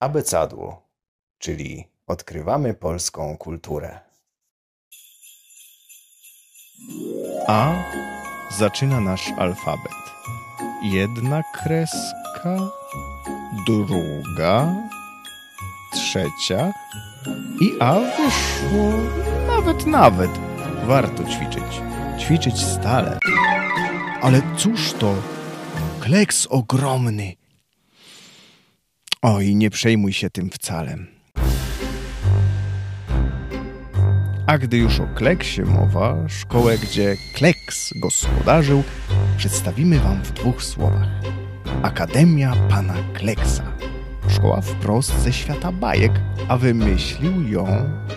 Abecadło, czyli odkrywamy polską kulturę. A zaczyna nasz alfabet. Jedna kreska, druga, trzecia i A wyszło nawet, nawet. Warto ćwiczyć. Ćwiczyć stale. Ale cóż to? Kleks ogromny. Oj, nie przejmuj się tym wcale. A gdy już o Kleksie mowa, szkołę, gdzie Kleks gospodarzył, przedstawimy wam w dwóch słowach. Akademia Pana Kleksa. Szkoła wprost ze świata bajek, a wymyślił ją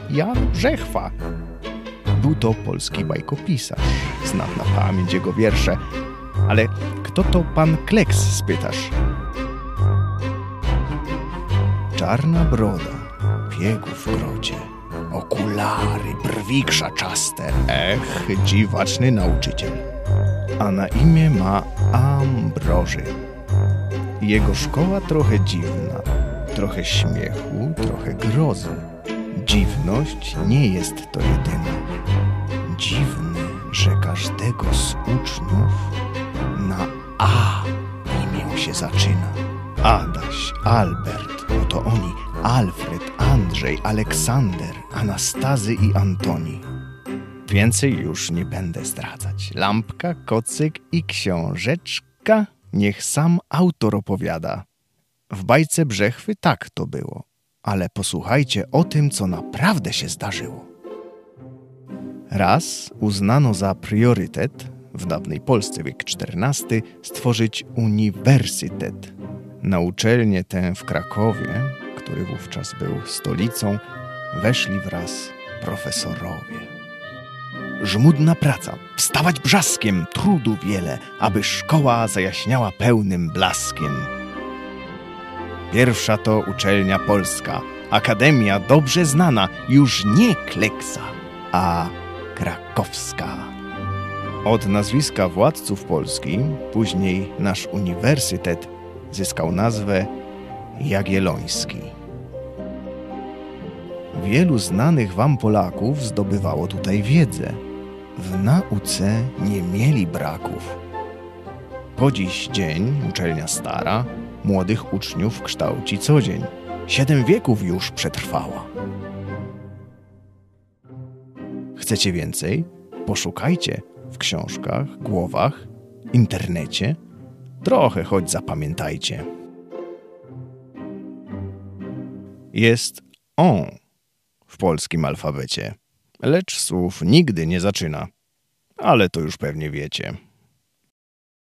Jan Brzechwa. Był to polski bajkopisarz. Znam na pamięć jego wiersze. Ale kto to pan Kleks, spytasz? Czarna broda, piegów w grocie, okulary, brwi krzaczaste. Ech, dziwaczny nauczyciel. A na imię ma Ambroży. Jego szkoła trochę dziwna, trochę śmiechu, trochę grozy. Dziwność nie jest to jedyna. Dziwne, że każdego z uczniów na A imię się zaczyna. Adaś, Albert, oto oni, Alfred, Andrzej, Aleksander, Anastazy i Antoni. Więcej już nie będę zdradzać. Lampka, kocyk i książeczka niech sam autor opowiada. W bajce Brzechwy tak to było, ale posłuchajcie o tym, co naprawdę się zdarzyło. Raz uznano za priorytet, w dawnej Polsce wiek XIV, stworzyć uniwersytet. Na uczelnię tę w Krakowie, który wówczas był stolicą, weszli wraz profesorowie. Żmudna praca, wstawać brzaskiem, trudu wiele, aby szkoła zajaśniała pełnym blaskiem. Pierwsza to uczelnia polska, akademia dobrze znana, już nie Kleksa, a krakowska. Od nazwiska władców Polski, później nasz uniwersytet zyskał nazwę Jagielloński. Wielu znanych wam Polaków zdobywało tutaj wiedzę. W nauce nie mieli braków. Po dziś dzień uczelnia stara młodych uczniów kształci co dzień. Siedem wieków już przetrwała. Chcecie więcej? Poszukajcie w książkach, głowach, internecie. Trochę choć zapamiętajcie. Jest on w polskim alfabecie, lecz słów nigdy nie zaczyna. Ale to już pewnie wiecie.